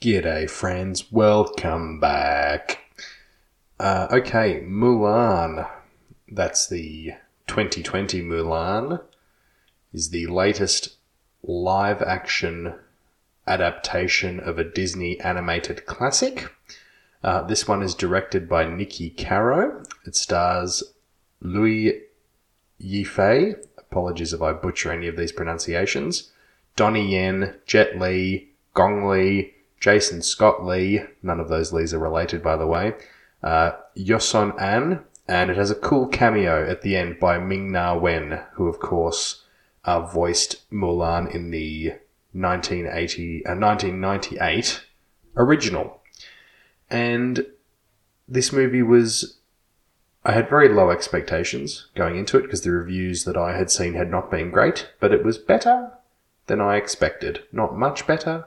G'day, friends. Welcome back. Uh, okay, Mulan. That's the 2020 Mulan. Is the latest live action adaptation of a Disney animated classic. Uh, this one is directed by Niki Caro. It stars Liu Yifei. Apologies if I butcher any of these pronunciations. Donnie Yen, Jet Li, Gong Li, Jason Scott Lee. None of those Lees are related, by the way. Uh, Yoson An, and it has a cool cameo at the end by Ming Na Wen, who, of course, uh, voiced Mulan in the 1980, uh, 1998 original. And this movie was. I had very low expectations going into it because the reviews that I had seen had not been great, but it was better than I expected. Not much better,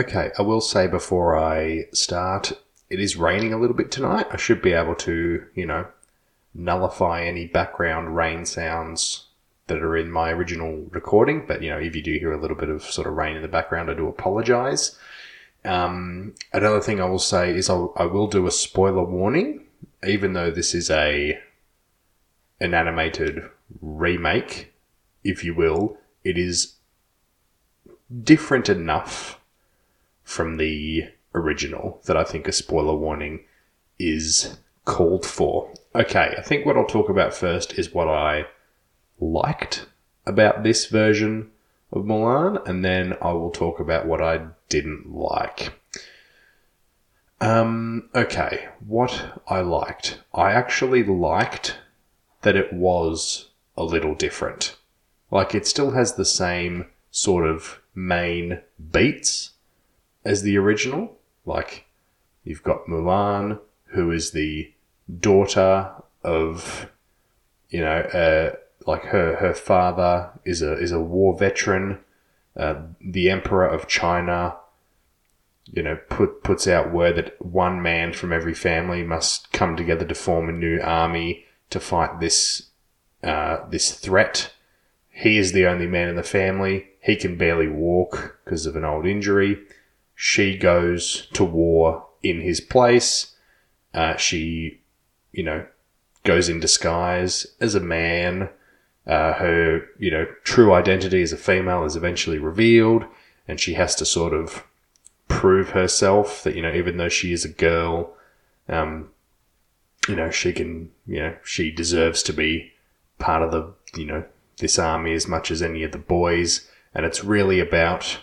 okay, I will say before I start, it is raining a little bit tonight. I should be able to, you know, nullify any background rain sounds that are in my original recording. But, you know, if you do hear a little bit of sort of rain in the background, I do apologize. Um, another thing I will say is I'll, I will do a spoiler warning, even though this is a an animated remake, if you will. It is different enough from the original that I think a spoiler warning is called for. Okay, I think what I'll talk about first is what I liked about this version of Mulan, and then I will talk about what I didn't like. Um, okay, what I liked. I actually liked that it was a little different. Like, it still has the same sort of main beats as the original. Like, you've got Mulan, who is the daughter of, you know, uh, like her her father is a is a war veteran. Uh, the emperor of China, you know, put puts out word that one man from every family must come together to form a new army to fight this uh, this threat. He is the only man in the family. He can barely walk because of an old injury. She goes to war in his place. Uh, she, you know, goes in disguise as a man. Uh, her, you know, true identity as a female is eventually revealed, and she has to sort of prove herself that, you know, even though she is a girl, um, you know, she can, you know, she deserves to be part of the, you know, this army as much as any of the boys. And it's really about,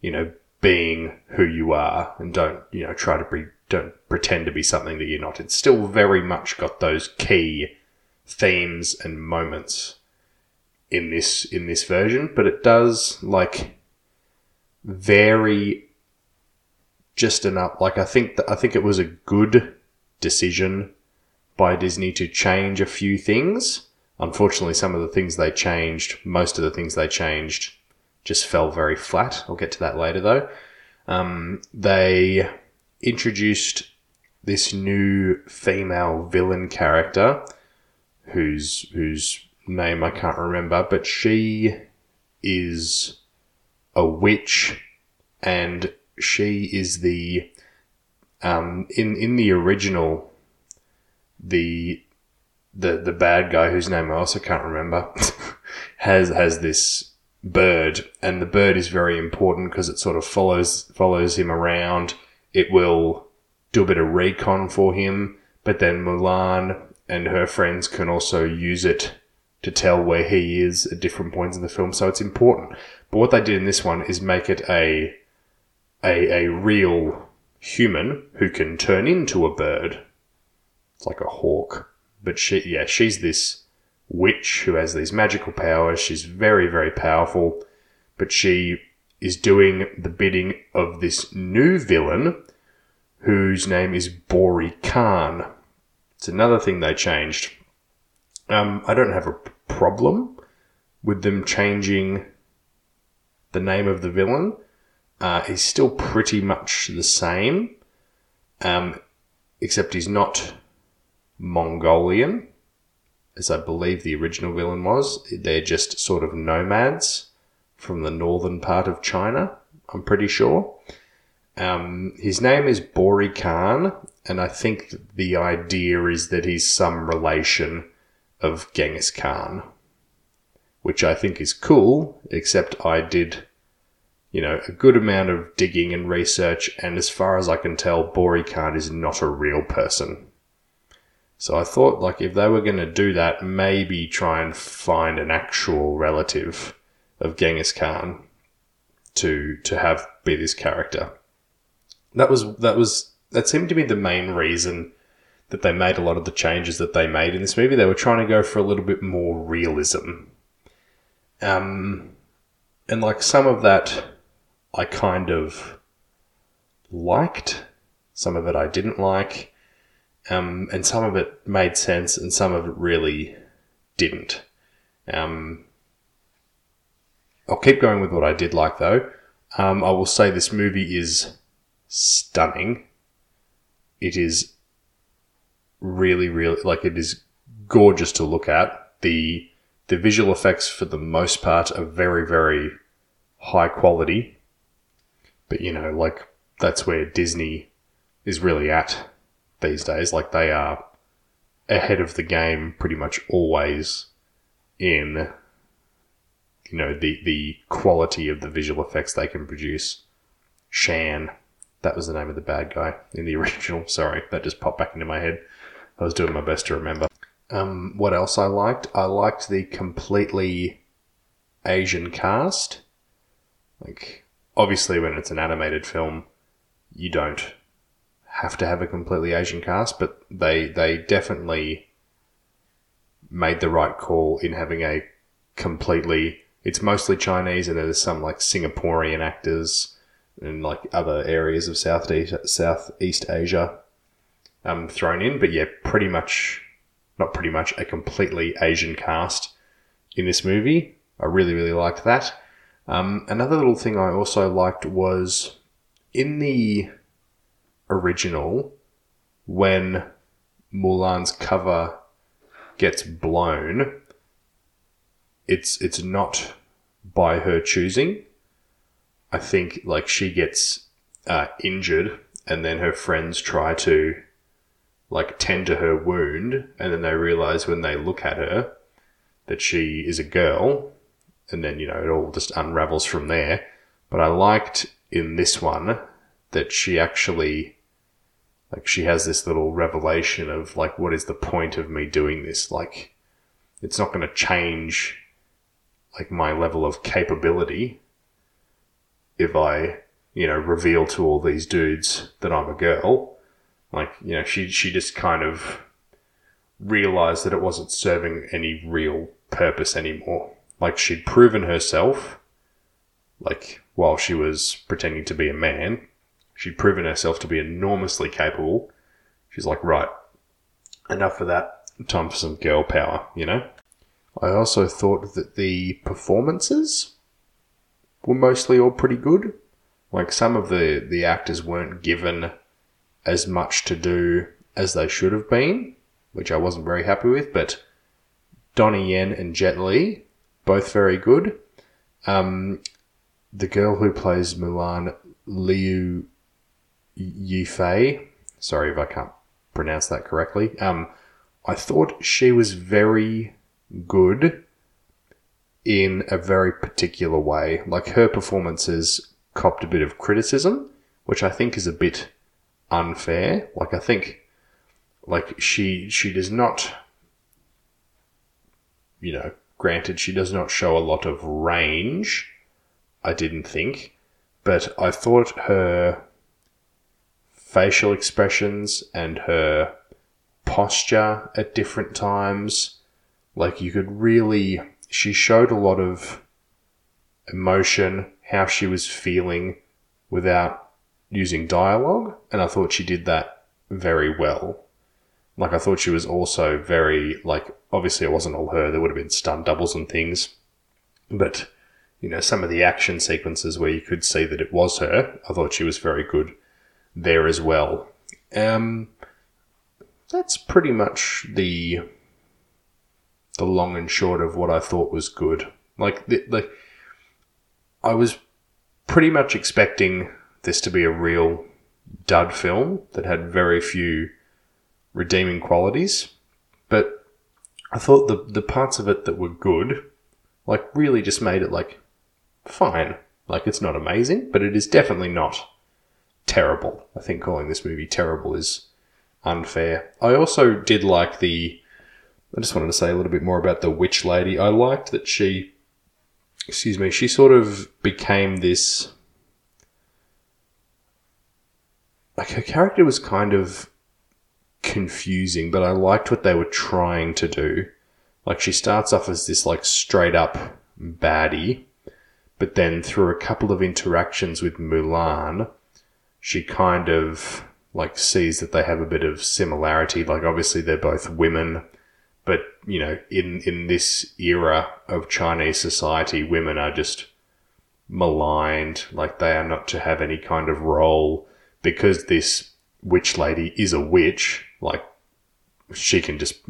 you know, being who you are and don't, you know, try to be, don't pretend to be something that you're not. It's still very much got those key themes and moments in this, in this version, but it does like vary just enough. Like I think that, I think it was a good decision by Disney to change a few things. Unfortunately, some of the things they changed, most of the things they changed, just fell very flat. I'll get to that later though. Um, they introduced this new female villain character whose whose name I can't remember, but she is a witch and she is the um, in in the original the the the bad guy whose name I also can't remember has has this bird and the bird is very important because it sort of follows follows him around it will do a bit of recon for him but then Mulan and her friends can also use it to tell where he is at different points in the film, so it's important. But what they did in this one is make it a a, a real human who can turn into a bird. It's like a hawk. But she, yeah, she's this witch who has these magical powers. She's very, very powerful, but she is doing the bidding of this new villain whose name is Bori Khan. It's another thing they changed. Um, I don't have a problem with them changing the name of the villain. Uh, he's still pretty much the same, um, except he's not Mongolian, as I believe the original villain was. They're just sort of nomads from the northern part of China, I'm pretty sure. Um, his name is Bori Khan, and I think the idea is that he's some relation of Genghis Khan, which I think is cool, except I did, you know, a good amount of digging and research, and as far as I can tell, Bori Khan is not a real person. So I thought, like, if they were going to do that, maybe try and find an actual relative of Genghis Khan to to have be this character. That was that was that seemed to be the main reason that they made a lot of the changes that they made in this movie. They were trying to go for a little bit more realism. Um, and like some of that, I kind of liked. Some of it I didn't like. Um, and some of it made sense, and some of it really didn't. Um, I'll keep going with what I did like though. Um, I will say this movie is stunning. It is really, really like it is gorgeous to look at. The the visual effects for the most part are very, very high quality. But you know, like that's where Disney is really at these days. Like they are ahead of the game pretty much always in you know the the quality of the visual effects they can produce. Shan, that was the name of the bad guy in the original. Sorry, that just popped back into my head. I was doing my best to remember. Um, what else I liked? I liked the completely Asian cast. Like, obviously, when it's an animated film, you don't have to have a completely Asian cast, but they they definitely made the right call in having a completely. It's mostly Chinese, and there's some like Singaporean actors and like other areas of Southeast Southeast Asia um, thrown in. But yeah, pretty much, not pretty much, a completely Asian cast in this movie. I really really liked that. Um, another little thing I also liked was in the original when Mulan's cover gets blown, it's it's not by her choosing. I think like she gets uh, injured, and then her friends try to like tend to her wound, and then they realize when they look at her that she is a girl, and then you know it all just unravels from there. But I liked in this one that she actually like she has this little revelation of like what is the point of me doing this? Like it's not going to change like my level of capability if i you know reveal to all these dudes that i'm a girl. Like you know she she just kind of realized that it wasn't serving any real purpose anymore. Like she'd proven herself like while she was pretending to be a man She'd proven herself to be enormously capable. She's like, right, enough of that. Time for some girl power, you know? I also thought that the performances were mostly all pretty good. Like some of the, the actors weren't given as much to do as they should have been, which I wasn't very happy with, but Donnie Yen and Jet Li, both very good. Um, the girl who plays Mulan, Liu Yifei. Sorry if I can't pronounce that correctly. Um, I thought she was very good in a very particular way. Like her performances copped a bit of criticism, which I think is a bit unfair. Like I think, like she she does not, you know, Granted, she does not show a lot of range, I didn't think, but I thought her facial expressions and her posture at different times, like you could really, she showed a lot of emotion, how she was feeling without using dialogue, and I thought she did that very well. Like I thought she was also very like obviously it wasn't all her. There would have been stunt doubles and things, but you know some of the action sequences where you could see that it was her. I thought she was very good there as well. Um, that's pretty much the the long and short of what I thought was good. Like the, like I was pretty much expecting this to be a real dud film that had very few redeeming qualities, but I thought the the parts of it that were good, like really just made it like fine. Like it's not amazing, but it is definitely not terrible. I think calling this movie terrible is unfair. I also did like the. I just wanted to say a little bit more about the witch lady. I liked that she, excuse me, she sort of became this. Like her character was kind of confusing, but I liked what they were trying to do. Like she starts off as this like straight up baddie, but then through a couple of interactions with Mulan, she kind of like sees that they have a bit of similarity. Like obviously they're both women, but you know, in in this era of Chinese society, women are just maligned. Like they are not to have any kind of role because this witch lady is a witch. Like she can just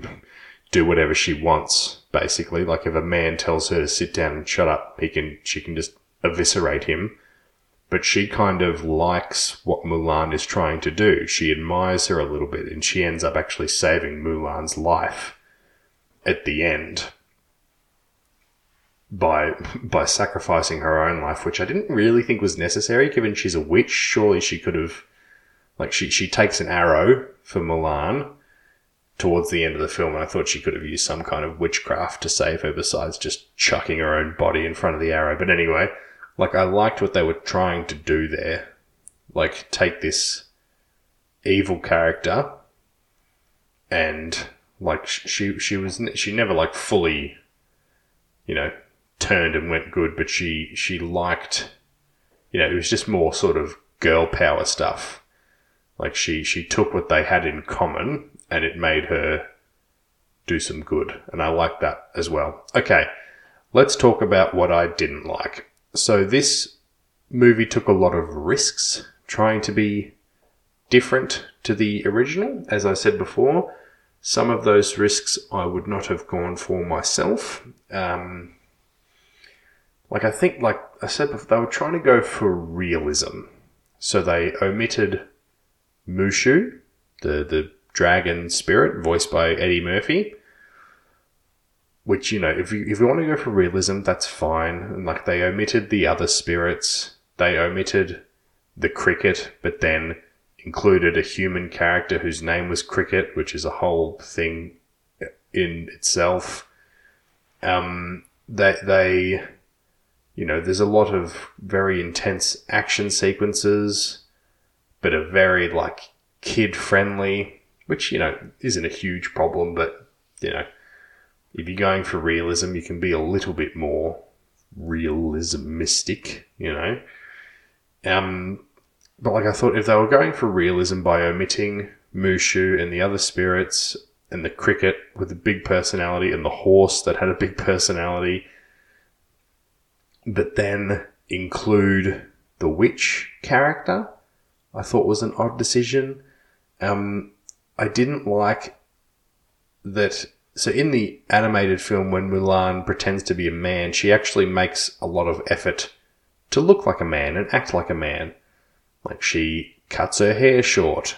do whatever she wants, basically. Like if a man tells her to sit down and shut up, he can she can just eviscerate him but she kind of likes what Mulan is trying to do. She admires her a little bit and she ends up actually saving Mulan's life at the end by by sacrificing her own life, which I didn't really think was necessary given she's a witch. Surely she could have like she she takes an arrow for Mulan towards the end of the film and I thought she could have used some kind of witchcraft to save her besides just chucking her own body in front of the arrow. But anyway, like I liked what they were trying to do there. Like take this evil character and like she she was she never like fully you know turned and went good but she she liked you know it was just more sort of girl power stuff. Like she she took what they had in common and it made her do some good and I like that as well. Okay let's talk about what I didn't like so this movie took a lot of risks trying to be different to the original. As I said before, some of those risks I would not have gone for myself. Um, like I think, like I said before, they were trying to go for realism. So they omitted Mushu, the the dragon spirit, voiced by Eddie Murphy which you know if you if you want to go for realism that's fine. And like they omitted the other spirits. They omitted the cricket but then included a human character whose name was cricket which is a whole thing in itself. Um they they you know there's a lot of very intense action sequences but are very like kid friendly which you know isn't a huge problem but you know if you're going for realism, you can be a little bit more realismistic, you know. Um, but like I thought, if they were going for realism by omitting Mushu and the other spirits and the cricket with a big personality and the horse that had a big personality, but then include the witch character, I thought was an odd decision. Um, I didn't like that so in the animated film, when Mulan pretends to be a man, she actually makes a lot of effort to look like a man and act like a man. Like she cuts her hair short,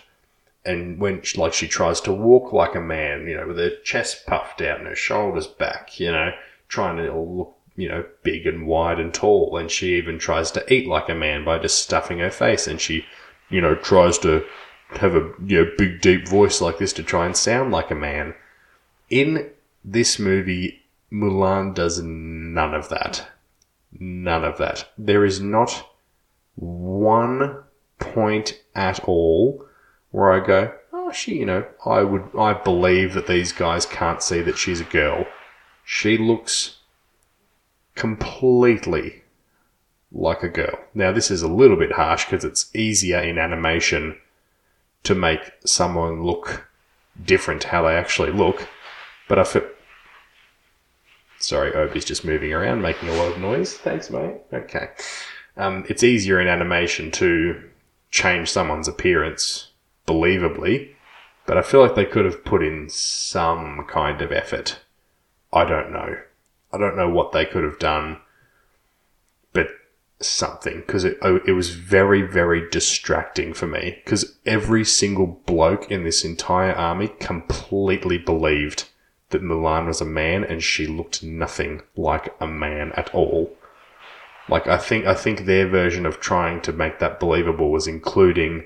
and when she, like she tries to walk like a man, you know, with her chest puffed out and her shoulders back, you know, trying to look, you know, big and wide and tall. And she even tries to eat like a man by just stuffing her face, and she, you know, tries to have a you know big deep voice like this to try and sound like a man in this movie, Mulan does none of that. None of that. There is not one point at all where I go, oh, she, you know, I would, I believe that these guys can't see that she's a girl. She looks completely like a girl. Now, this is a little bit harsh because it's easier in animation to make someone look different how they actually look. But I feel. Sorry, Obi's just moving around, making a lot of noise. Thanks, mate. Okay. Um, it's easier in animation to change someone's appearance believably, but I feel like they could have put in some kind of effort. I don't know. I don't know what they could have done, but something because it oh, it was very very distracting for me because every single bloke in this entire army completely believed that Mulan was a man and she looked nothing like a man at all. Like I think I think their version of trying to make that believable was including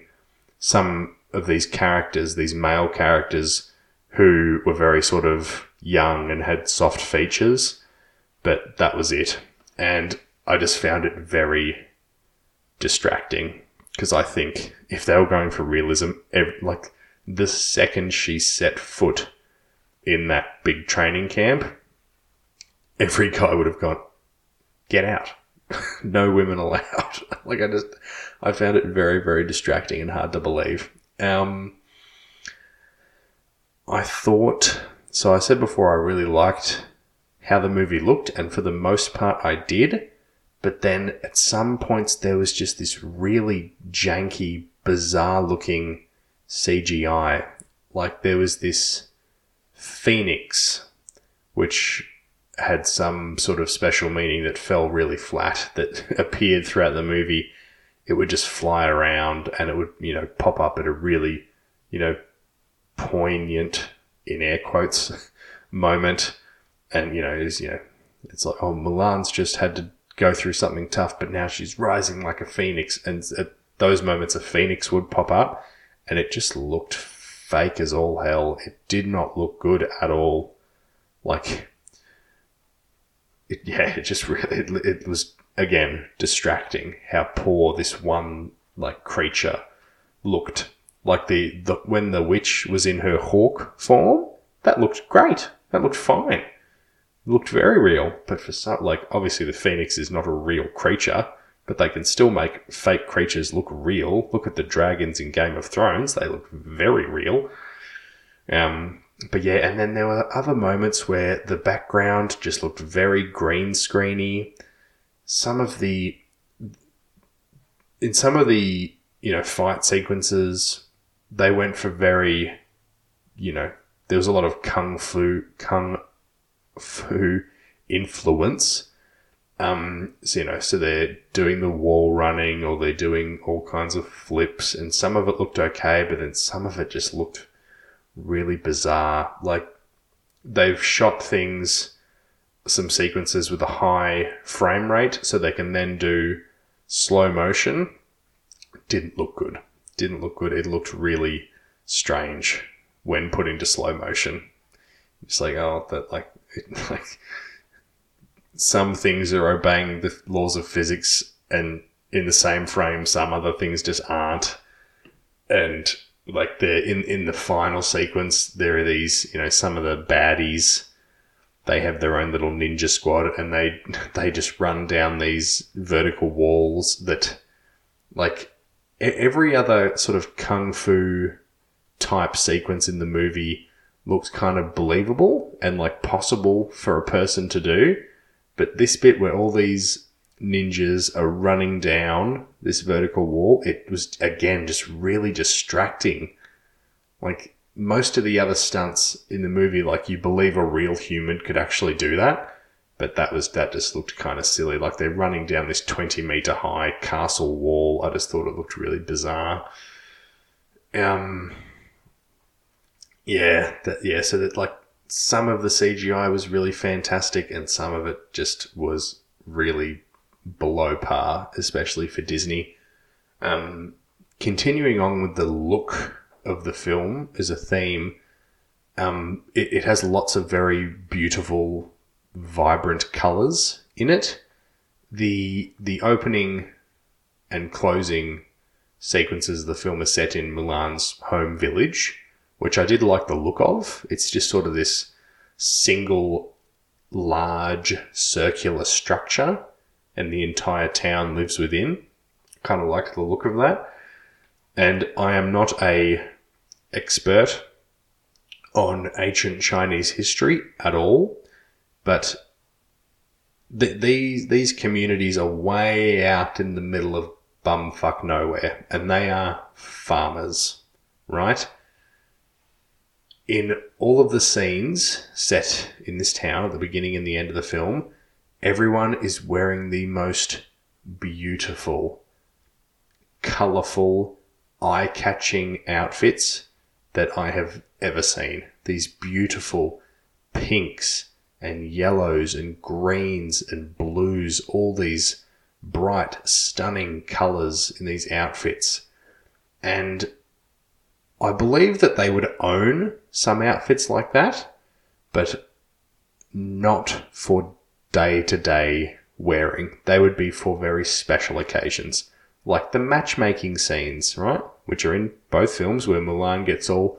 some of these characters, these male characters who were very sort of young and had soft features, but that was it. And I just found it very distracting because I think if they were going for realism, like the second she set foot in that big training camp, every guy would have gone, get out. no women allowed. like I just, I found it very, very distracting and hard to believe. Um, I thought, so I said before, I really liked how the movie looked, and for the most part, I did. But then at some points, there was just this really janky, bizarre looking CGI. Like there was this phoenix, which had some sort of special meaning that fell really flat, that appeared throughout the movie. It would just fly around and it would, you know, pop up at a really, you know, poignant, in air quotes, moment. And, you know, it's, you know, it's like, oh, Mulan's just had to go through something tough, but now she's rising like a phoenix. And at uh, those moments, a phoenix would pop up, and it just looked fake as all hell. It did not look good at all. Like, it, yeah, it just really, it, it was again distracting how poor this one like creature looked. Like the, the when the witch was in her hawk form, that looked great. That looked fine looked very real, but for some, like, obviously the Phoenix is not a real creature, but they can still make fake creatures look real. Look at the dragons in Game of Thrones, they look very real. Um, but yeah, and then there were other moments where the background just looked very green screeny. Some of the, in some of the, you know, fight sequences, they went for very, you know, there was a lot of kung fu, kung fu influence. Um, so, you know, so they're doing the wall running or they're doing all kinds of flips, and some of it looked okay, but then some of it just looked really bizarre. Like they've shot things, some sequences with a high frame rate, so they can then do slow motion. Didn't look good. Didn't look good. It looked really strange when put into slow motion. It's like, oh, that like like some things are obeying the laws of physics and in the same frame some other things just aren't and like the in in the final sequence there are these you know some of the baddies they have their own little ninja squad and they they just run down these vertical walls that like every other sort of kung fu type sequence in the movie looks kind of believable and like possible for a person to do. But this bit where all these ninjas are running down this vertical wall, it was again just really distracting. Like most of the other stunts in the movie, like you believe a real human could actually do that. But that was that just looked kind of silly. Like they're running down this twenty meter high castle wall. I just thought it looked really bizarre. Um, yeah, that, yeah. So that like some of the CGI was really fantastic, and some of it just was really below par, especially for Disney. Um, continuing on with the look of the film as a theme, um, it, it has lots of very beautiful vibrant colors in it. The the opening and closing sequences of the film are set in Mulan's home village, which I did like the look of. It's just sort of this single large circular structure and the entire town lives within. Kind of like the look of that. And I am not a expert on ancient Chinese history at all, but th- these these communities are way out in the middle of bumfuck nowhere, and they are farmers, right? In all of the scenes set in this town at the beginning and the end of the film, everyone is wearing the most beautiful, colourful, eye catching outfits that I have ever seen. These beautiful pinks and yellows and greens and blues, all these bright, stunning colours in these outfits. And I believe that they would own some outfits like that, but not for day to day wearing. They would be for very special occasions, like the matchmaking scenes, right? Which are in both films where Mulan gets all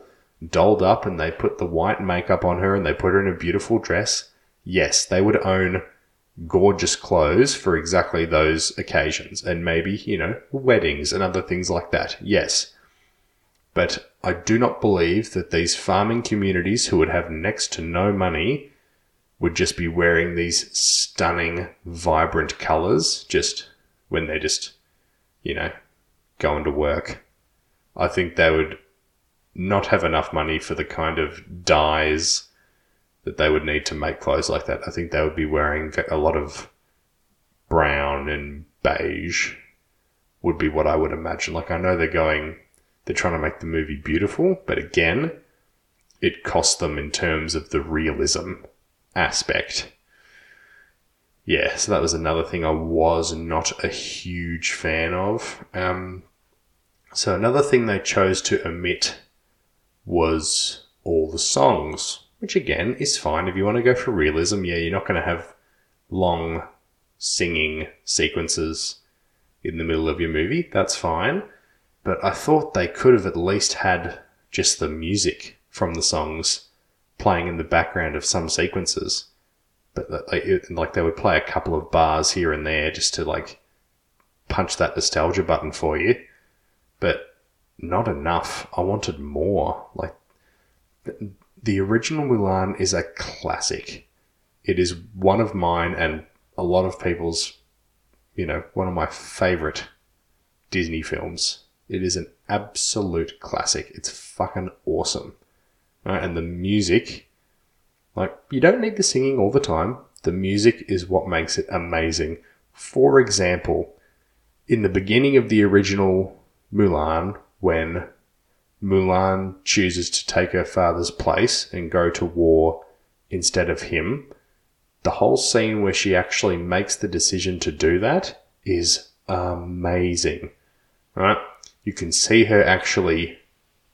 dolled up and they put the white makeup on her and they put her in a beautiful dress. Yes, they would own gorgeous clothes for exactly those occasions and maybe, you know, weddings and other things like that. Yes. But I do not believe that these farming communities who would have next to no money would just be wearing these stunning, vibrant colors just when they're just, you know, going to work. I think they would not have enough money for the kind of dyes that they would need to make clothes like that. I think they would be wearing a lot of brown and beige would be what I would imagine. Like I know they're going they're trying to make the movie beautiful, but again, it cost them in terms of the realism aspect. Yeah, so that was another thing I was not a huge fan of. Um, so another thing they chose to omit was all the songs, which again is fine if you want to go for realism. Yeah, you're not going to have long singing sequences in the middle of your movie. That's fine. But I thought they could have at least had just the music from the songs playing in the background of some sequences. But like, they would play a couple of bars here and there just to like punch that nostalgia button for you. But not enough. I wanted more. Like the original Mulan is a classic. It is one of mine and a lot of people's, you know, one of my favorite Disney films. It is an absolute classic. It's fucking awesome. Right? And the music, like, you don't need the singing all the time. The music is what makes it amazing. For example, in the beginning of the original Mulan, when Mulan chooses to take her father's place and go to war instead of him, the whole scene where she actually makes the decision to do that is amazing. Right? You can see her actually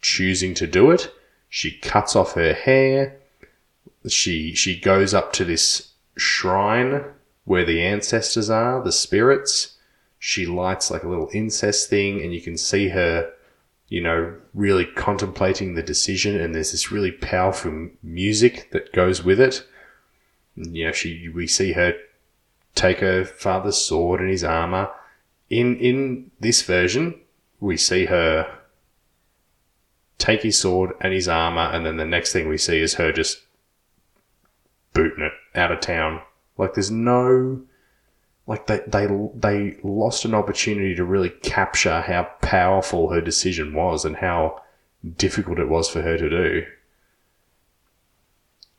choosing to do it. She cuts off her hair. She she goes up to this shrine where the ancestors are, the spirits. She lights like a little incest thing and you can see her you know, really contemplating the decision, and there's this really powerful music that goes with it. And, you know, she we see her take her father's sword and his armor. In in this version, we see her take his sword and his armor, and then the next thing we see is her just booting it out of town. Like there's no like they they they lost an opportunity to really capture how powerful her decision was and how difficult it was for her to do.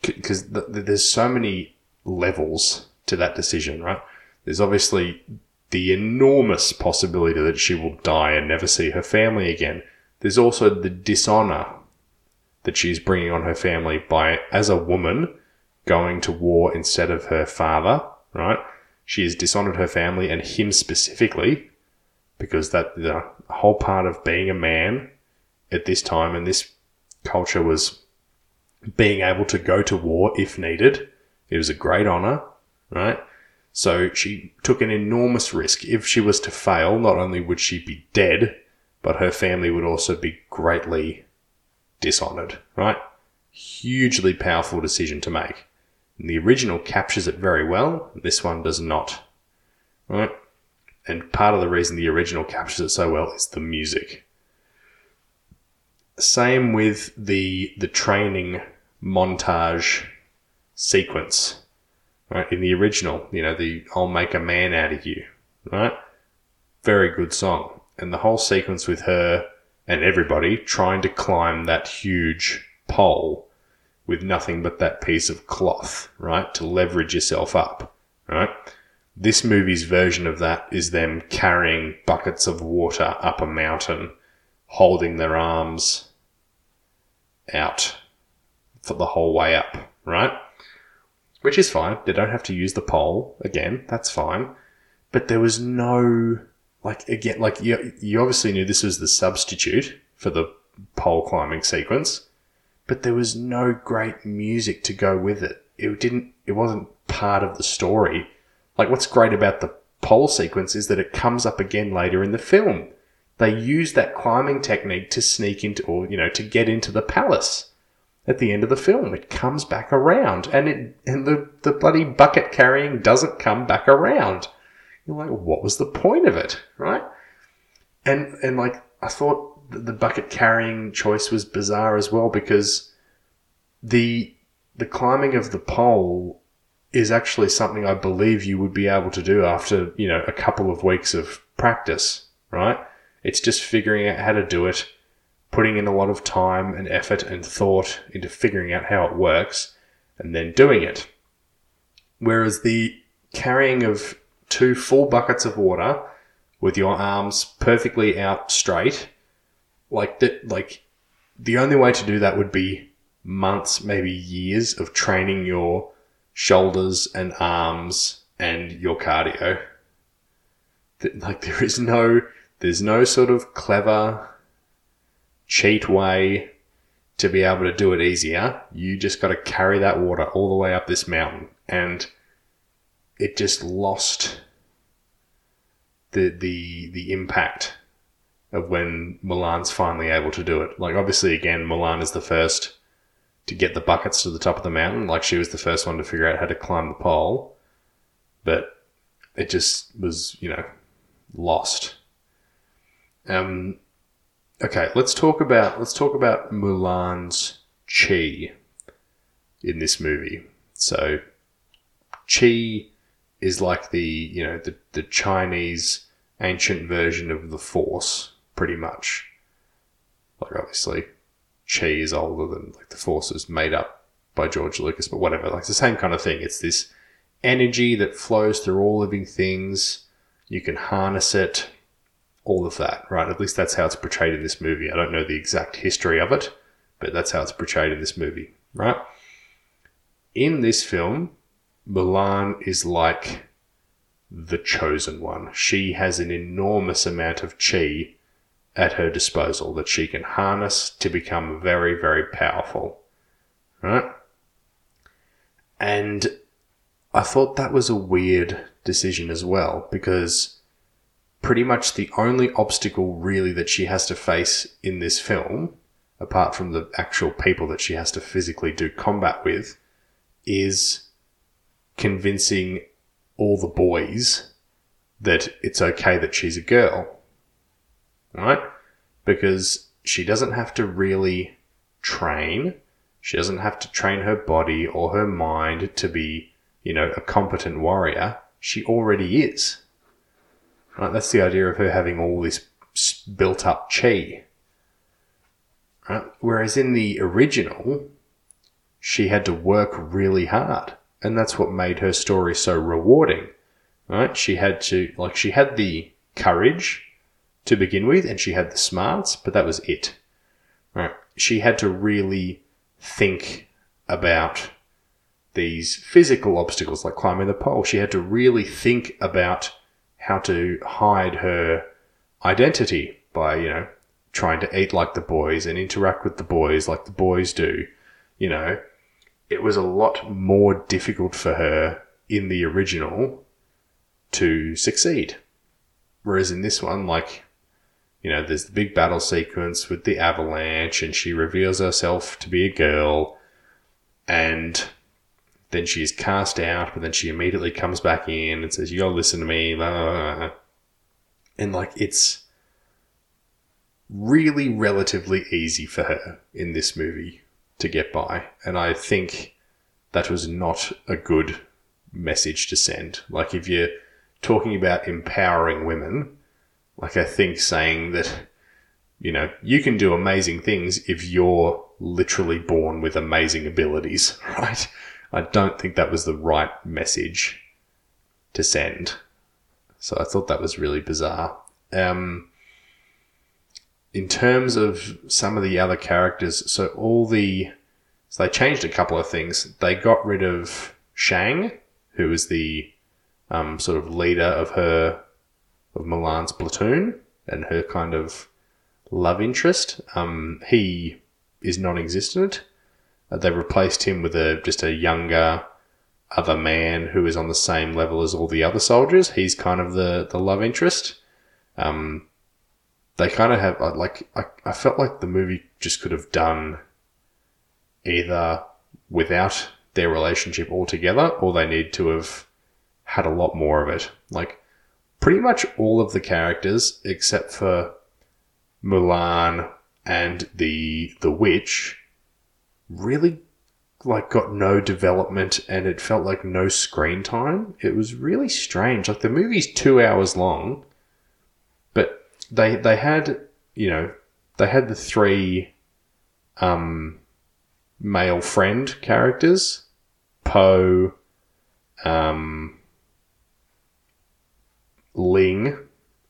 Because th- there's so many levels to that decision, right? There's obviously the enormous possibility that she will die and never see her family again. There's also the dishonor that she's bringing on her family by, as a woman, going to war instead of her father, right? She has dishonored her family and him specifically because that the whole part of being a man at this time and this culture was being able to go to war if needed It was a great honor, right? So she took an enormous risk. If she was to fail, not only would she be dead, but her family would also be greatly dishonored, right? Hugely powerful decision to make. And the original captures it very well. This one does not, right? And part of the reason the original captures it so well is the music. Same with the the training montage sequence. Right? In the original, you know, the I'll make a man out of you. Right? Very good song. And the whole sequence with her and everybody trying to climb that huge pole with nothing but that piece of cloth, right? To leverage yourself up, right? This movie's version of that is them carrying buckets of water up a mountain, holding their arms out for the whole way up, right? Which is fine. They don't have to use the pole again. That's fine. But there was no, like, again, like, you, you obviously knew this was the substitute for the pole climbing sequence, but there was no great music to go with it. It didn't, it wasn't part of the story. Like, what's great about the pole sequence is that it comes up again later in the film. They use that climbing technique to sneak into, or, you know, to get into the palace at the end of the film. It comes back around and it, and the, the bloody bucket carrying doesn't come back around. You're like, what was the point of it? Right? And, and like, I thought the- bucket carrying choice was bizarre as well because the, the climbing of the pole is actually something I believe you would be able to do after, you know, a couple of weeks of practice, right? It's just figuring out how to do it, putting in a lot of time and effort and thought into figuring out how it works, and then doing it. Whereas the carrying of two full buckets of water with your arms perfectly out straight, like that, like the only way to do that would be months, maybe years of training your shoulders and arms and your cardio. Like there is no, there's no sort of clever cheat way to be able to do it easier. You just got to carry that water all the way up this mountain and it just lost the, the, the impact of when Mulan's finally able to do it. Like obviously again, Milan is the first to get the buckets to the top of the mountain. Like she was the first one to figure out how to climb the pole, but it just was, you know, lost. Um, okay, let's talk about let's talk about Mulan's chi in this movie. So, chi is like the you know the the Chinese ancient version of the Force, pretty much. Like obviously, chi is older than like the Force is made up by George Lucas, but whatever. Like the same kind of thing. It's this energy that flows through all living things. You can harness it, all of that, right? At least that's how it's portrayed in this movie. I don't know the exact history of it, but that's how it's portrayed in this movie, right? In this film, Mulan is like the chosen one. She has an enormous amount of chi at her disposal that she can harness to become very, very powerful, right? And I thought that was a weird decision as well because pretty much the only obstacle really that she has to face in this film, apart from the actual people that she has to physically do combat with, is convincing all the boys that it's okay that she's a girl. Right? Because she doesn't have to really train. She doesn't have to train her body or her mind to be, you know, a competent warrior. She already is. Right? That's the idea of her having all this built up chi. Right? Whereas in the original, she had to work really hard. And that's what made her story so rewarding. Right? She had to, like, she had the courage to begin with and she had the smarts, but that was it. Right? She had to really think about these physical obstacles like climbing the pole. She had to really think about how to hide her identity by, you know, trying to eat like the boys and interact with the boys like the boys do. You know, it was a lot more difficult for her in the original to succeed. Whereas in this one, like, you know, there's the big battle sequence with the avalanche, and she reveals herself to be a girl, and then she's cast out, but then she immediately comes back in and says, You gotta listen to me, blah, blah, blah. and like, it's really relatively easy for her in this movie to get by. And I think that was not a good message to send. Like, if you're talking about empowering women, like, I think saying that, you know, you can do amazing things if you're literally born with amazing abilities, right? I don't think that was the right message to send. So I thought that was really bizarre. Um, in terms of some of the other characters, so all the so they changed a couple of things. They got rid of Shang, who was the um, sort of leader of her of Mulan's platoon and her kind of love interest. Um, he is non-existent. Uh, they replaced him with a just a younger other man who is on the same level as all the other soldiers. He's kind of the the love interest. Um, they kind of have uh, like I, I felt like the movie just could have done either without their relationship altogether or they need to have had a lot more of it like pretty much all of the characters except for Mulan and the the witch really like got no development and it felt like no screen time. It was really strange. Like the movie's 2 hours long, but they they had, you know, they had the three um male friend characters, Po, um Ling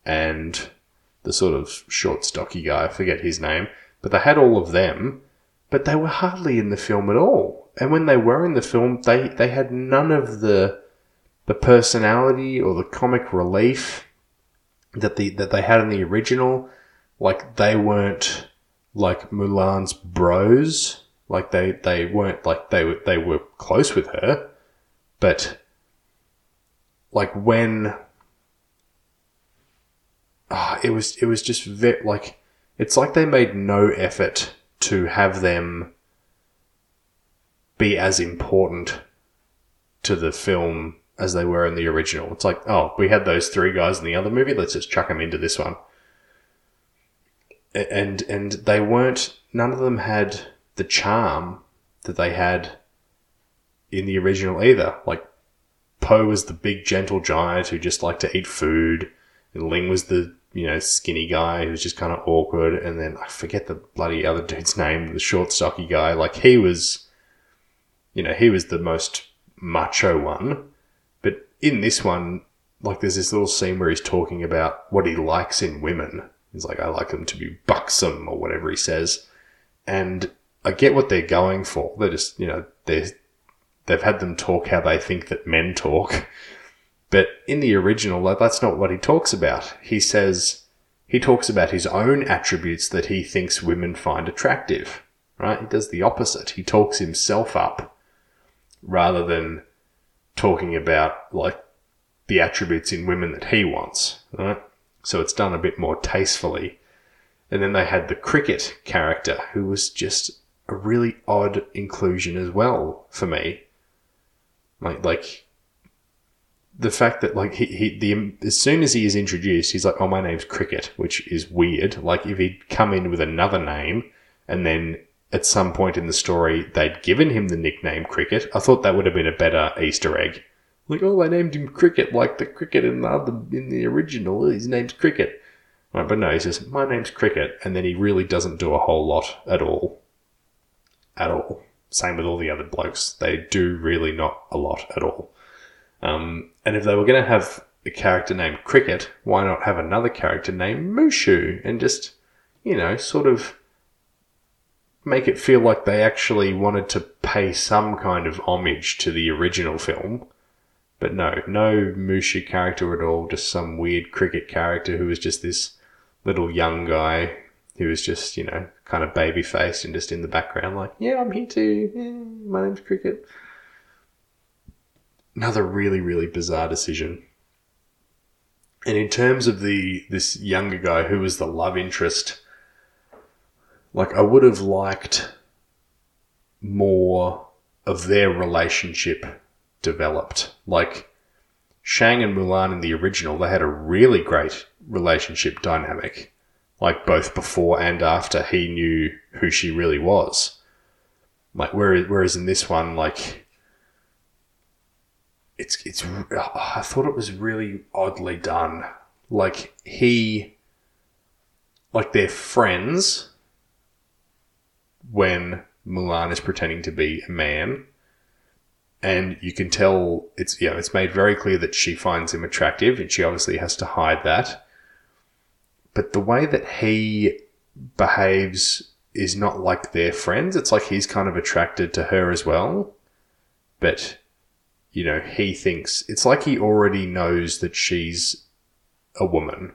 and the sort of short, stocky guy. I forget his name, but they had all of them, but they were hardly in the film at all. And when they were in the film, they they had none of the the personality or the comic relief that the that they had in the original. Like they weren't like Mulan's bros. Like they they weren't like they were they were close with her, but like when ah, it was it was just ve- like it's like they made no effort to have them be as important to the film as they were in the original. It's like, oh, we had those three guys in the other movie, let's just chuck them into this one. And and they weren't none of them had the charm that they had in the original either. Like Po was the big gentle giant who just liked to eat food, and Ling was the you know skinny guy who's just kind of awkward, and then I forget the bloody other dude's name, the short stocky guy. Like he was, you know, he was the most macho one. But in this one, like there's this little scene where he's talking about what he likes in women. He's like, I like them to be buxom or whatever he says, and I get what they're going for. They're just, you know, they're they've had them talk how they think that men talk. But in the original, that's not what he talks about. He says, he talks about his own attributes that he thinks women find attractive, right? He does the opposite. He talks himself up rather than talking about, like, the attributes in women that he wants, right? So it's done a bit more tastefully. And then they had the cricket character, who was just a really odd inclusion as well for me. Like, like the fact that like he, he the as soon as he is introduced, he's like, "Oh, my name's Cricket," which is weird. Like if he'd come in with another name, and then at some point in the story they'd given him the nickname Cricket, I thought that would have been a better Easter egg. Like, oh, they named him Cricket, like the cricket in the other, in the original. His name's Cricket. Right, but no, he says, "My name's Cricket," and then he really doesn't do a whole lot at all. At all. Same with all the other blokes. They do really not a lot at all. Um, and if they were going to have a character named Cricket, why not have another character named Mushu and just, you know, sort of make it feel like they actually wanted to pay some kind of homage to the original film. But no, no Mushu character at all, just some weird cricket character who was just this little young guy who was just, you know, kind of baby faced and just in the background, like, yeah, I'm here too. Yeah, my name's Cricket. Another really, really bizarre decision. And in terms of the this younger guy who was the love interest, like I would have liked more of their relationship developed. Like Shang and Mulan in the original, they had a really great relationship dynamic. Like both before and after he knew who she really was. Like whereas, whereas in this one, like it's it's I thought it was really oddly done. Like he like they're friends when Mulan is pretending to be a man. And you can tell it's you know, it's made very clear that she finds him attractive and she obviously has to hide that. But the way that he behaves is not like they're friends. It's like he's kind of attracted to her as well. But you know, he thinks it's like he already knows that she's a woman.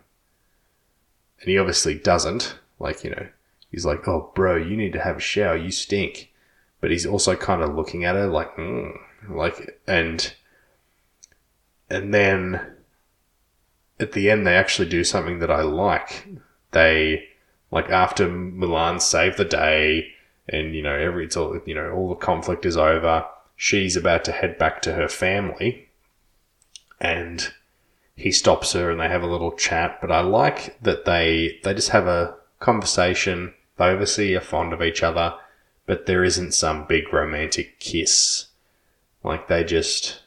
And he obviously doesn't. Like, you know, he's like, oh, bro, you need to have a shower. You stink. But he's also kind of looking at her like, mm, like, and, and then at the end, they actually do something that I like. They, like, after Mulan saved the day and, you know, every, it's all, you know, all the conflict is over she's about to head back to her family and he stops her and they have a little chat but i like that they they just have a conversation. They obviously are fond of each other but there isn't some big romantic kiss. Like they just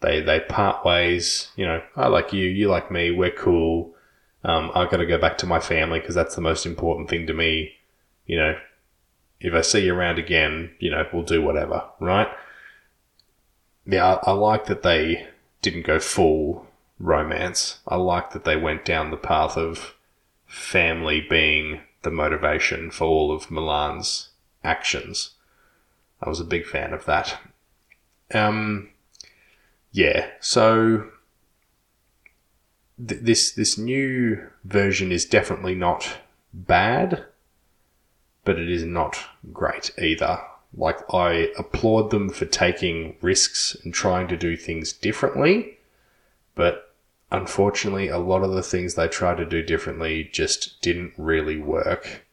they they part ways. You know i like you you like me we're cool. Um, i've got to go back to my family because that's the most important thing to me you know if i see you around again you know we'll do whatever right yeah, I, I like that they didn't go full romance. I like that they went down the path of family being the motivation for all of Mulan's actions. I was a big fan of that. Um, yeah, so th- this this new version is definitely not bad, but it is not great either. Like, I applaud them for taking risks and trying to do things differently, but unfortunately, a lot of the things they tried to do differently just didn't really work.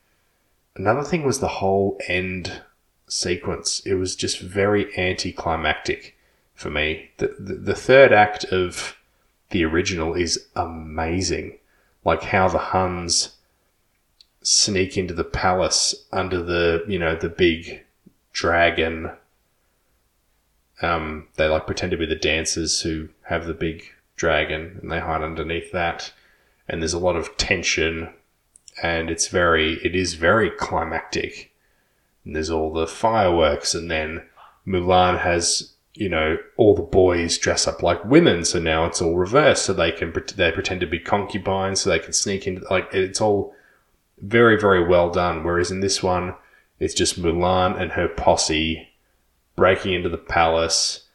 Another thing was the whole end sequence. It was just very anticlimactic for me. The, the, the third act of the original is amazing. Like how the Huns sneak into the palace under the, you know, the big dragon. Um, they like pretend to be the dancers who have the big dragon and they hide underneath that. And there's a lot of tension and it's very, it is very climactic. And there's all the fireworks and then Mulan has, you know, all the boys dress up like women. So now it's all reversed. So they can, they pretend to be concubines so they can sneak into, like, it's all very, very well done. Whereas in this one, it's just Mulan and her posse breaking into the palace.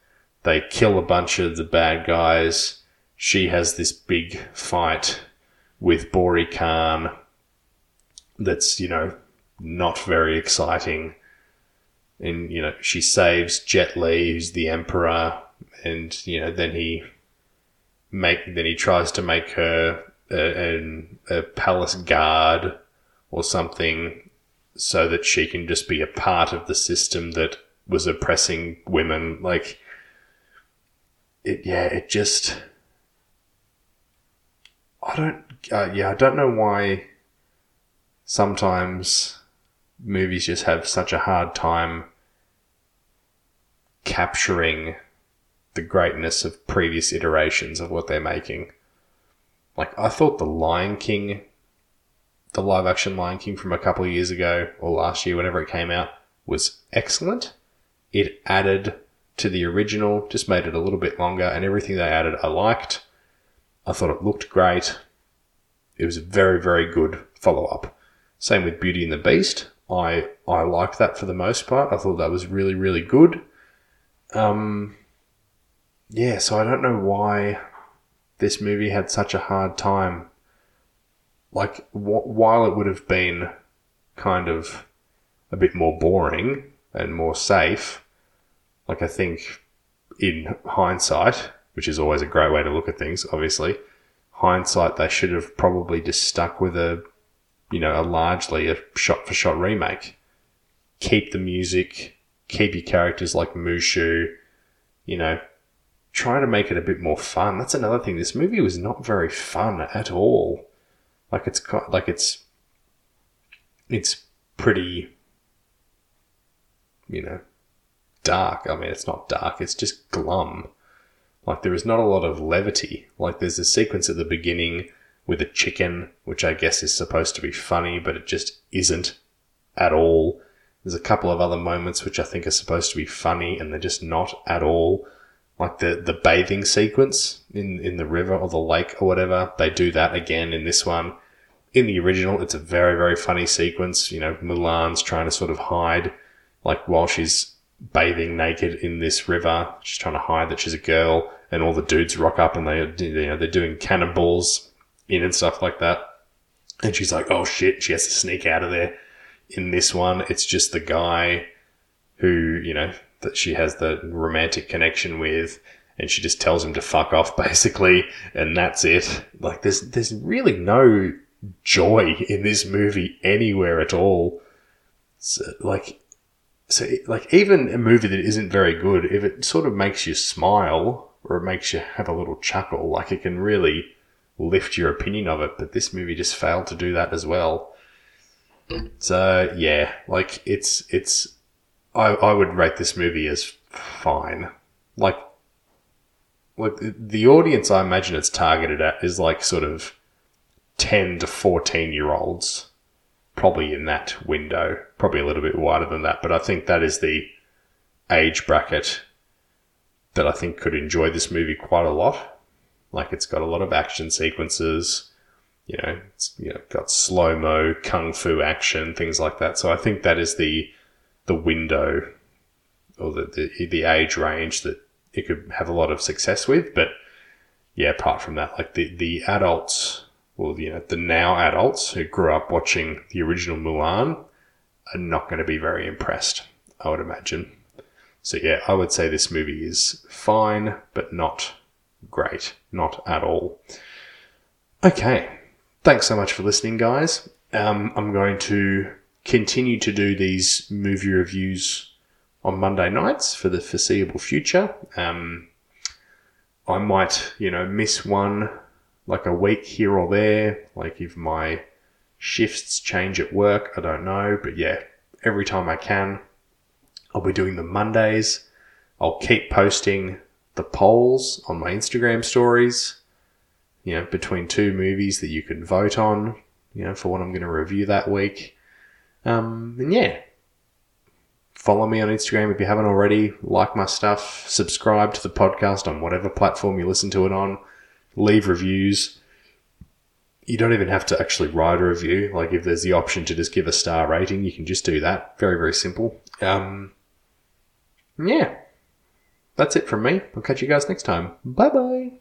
They kill a bunch of the bad guys. She has this big fight with Bori Khan that's, you know, not very exciting. And, you know, she saves Jet Li, who's the emperor, and, you know, then he make then he tries to make her a, a, a palace guard or something so that she can just be a part of the system that was oppressing women. Like, it, yeah, it just, I don't, uh, yeah, I don't know why sometimes movies just have such a hard time capturing the greatness of previous iterations of what they're making. Like, I thought The Lion King the live action Lion King from a couple of years ago or last year, whenever it came out, was excellent. It added to the original, just made it a little bit longer, and everything they added I liked. I thought it looked great. It was a very, very good follow up. Same with Beauty and the Beast. I I liked that for the most part. I thought that was really, really good. Um, yeah, so I don't know why this movie had such a hard time like wh- while it would have been kind of a bit more boring and more safe, like I think in hindsight, which is always a great way to look at things, obviously, hindsight they should have probably just stuck with a you know, a largely a shot for shot remake. Keep the music, keep your characters like Mushu, you know, try to make it a bit more fun. That's another thing. This movie was not very fun at all. Like it's like it's it's pretty you know dark. I mean, it's not dark. It's just glum. Like there is not a lot of levity. Like there's a sequence at the beginning with a chicken, which I guess is supposed to be funny, but it just isn't at all. There's a couple of other moments which I think are supposed to be funny and they're just not at all. Like the, the bathing sequence in, in the river or the lake or whatever. They do that again in this one. In the original, it's a very, very funny sequence. You know, Mulan's trying to sort of hide, like while she's bathing naked in this river, she's trying to hide that she's a girl and all the dudes rock up and they, you know, they're doing cannonballs in and stuff like that. And she's like, oh shit, she has to sneak out of there. In this one, it's just the guy who, you know, that she has the romantic connection with and she just tells him to fuck off basically and that's it. Like there's there's really no joy in this movie anywhere at all. So, like so like even a movie that isn't very good, if it sort of makes you smile or it makes you have a little chuckle, like it can really lift your opinion of it, but this movie just failed to do that as well. So yeah, like it's it's I I would rate this movie as fine. Like like the audience I imagine it's targeted at is like sort of 10 to 14 year olds probably in that window probably a little bit wider than that but I think that is the age bracket that I think could enjoy this movie quite a lot like it's got a lot of action sequences. You know, it's you know got slow mo, kung fu action, things like that. So I think that is the the window or the, the the age range that it could have a lot of success with. But yeah, apart from that, like the the adults, well, you know, the now adults who grew up watching the original Mulan are not going to be very impressed. I would imagine. So yeah, I would say this movie is fine, but not great. Not at all. Okay. Thanks so much for listening, guys. Um, I'm going to continue to do these movie reviews on Monday nights for the foreseeable future. Um, I might, you know, miss one like a week here or there, like if my shifts change at work, I don't know. But yeah, every time I can, I'll be doing the Mondays. I'll keep posting the polls on my Instagram stories, you know, between two movies that you can vote on, you know, for what I'm going to review that week. Um, and yeah, follow me on Instagram if you haven't already. Like my stuff. Subscribe to the podcast on whatever platform you listen to it on. Leave reviews. You don't even have to actually write a review. Like if there's the option to just give a star rating, you can just do that. Very, very simple. Um, yeah that's it from me. I'll catch you guys next time. Bye bye.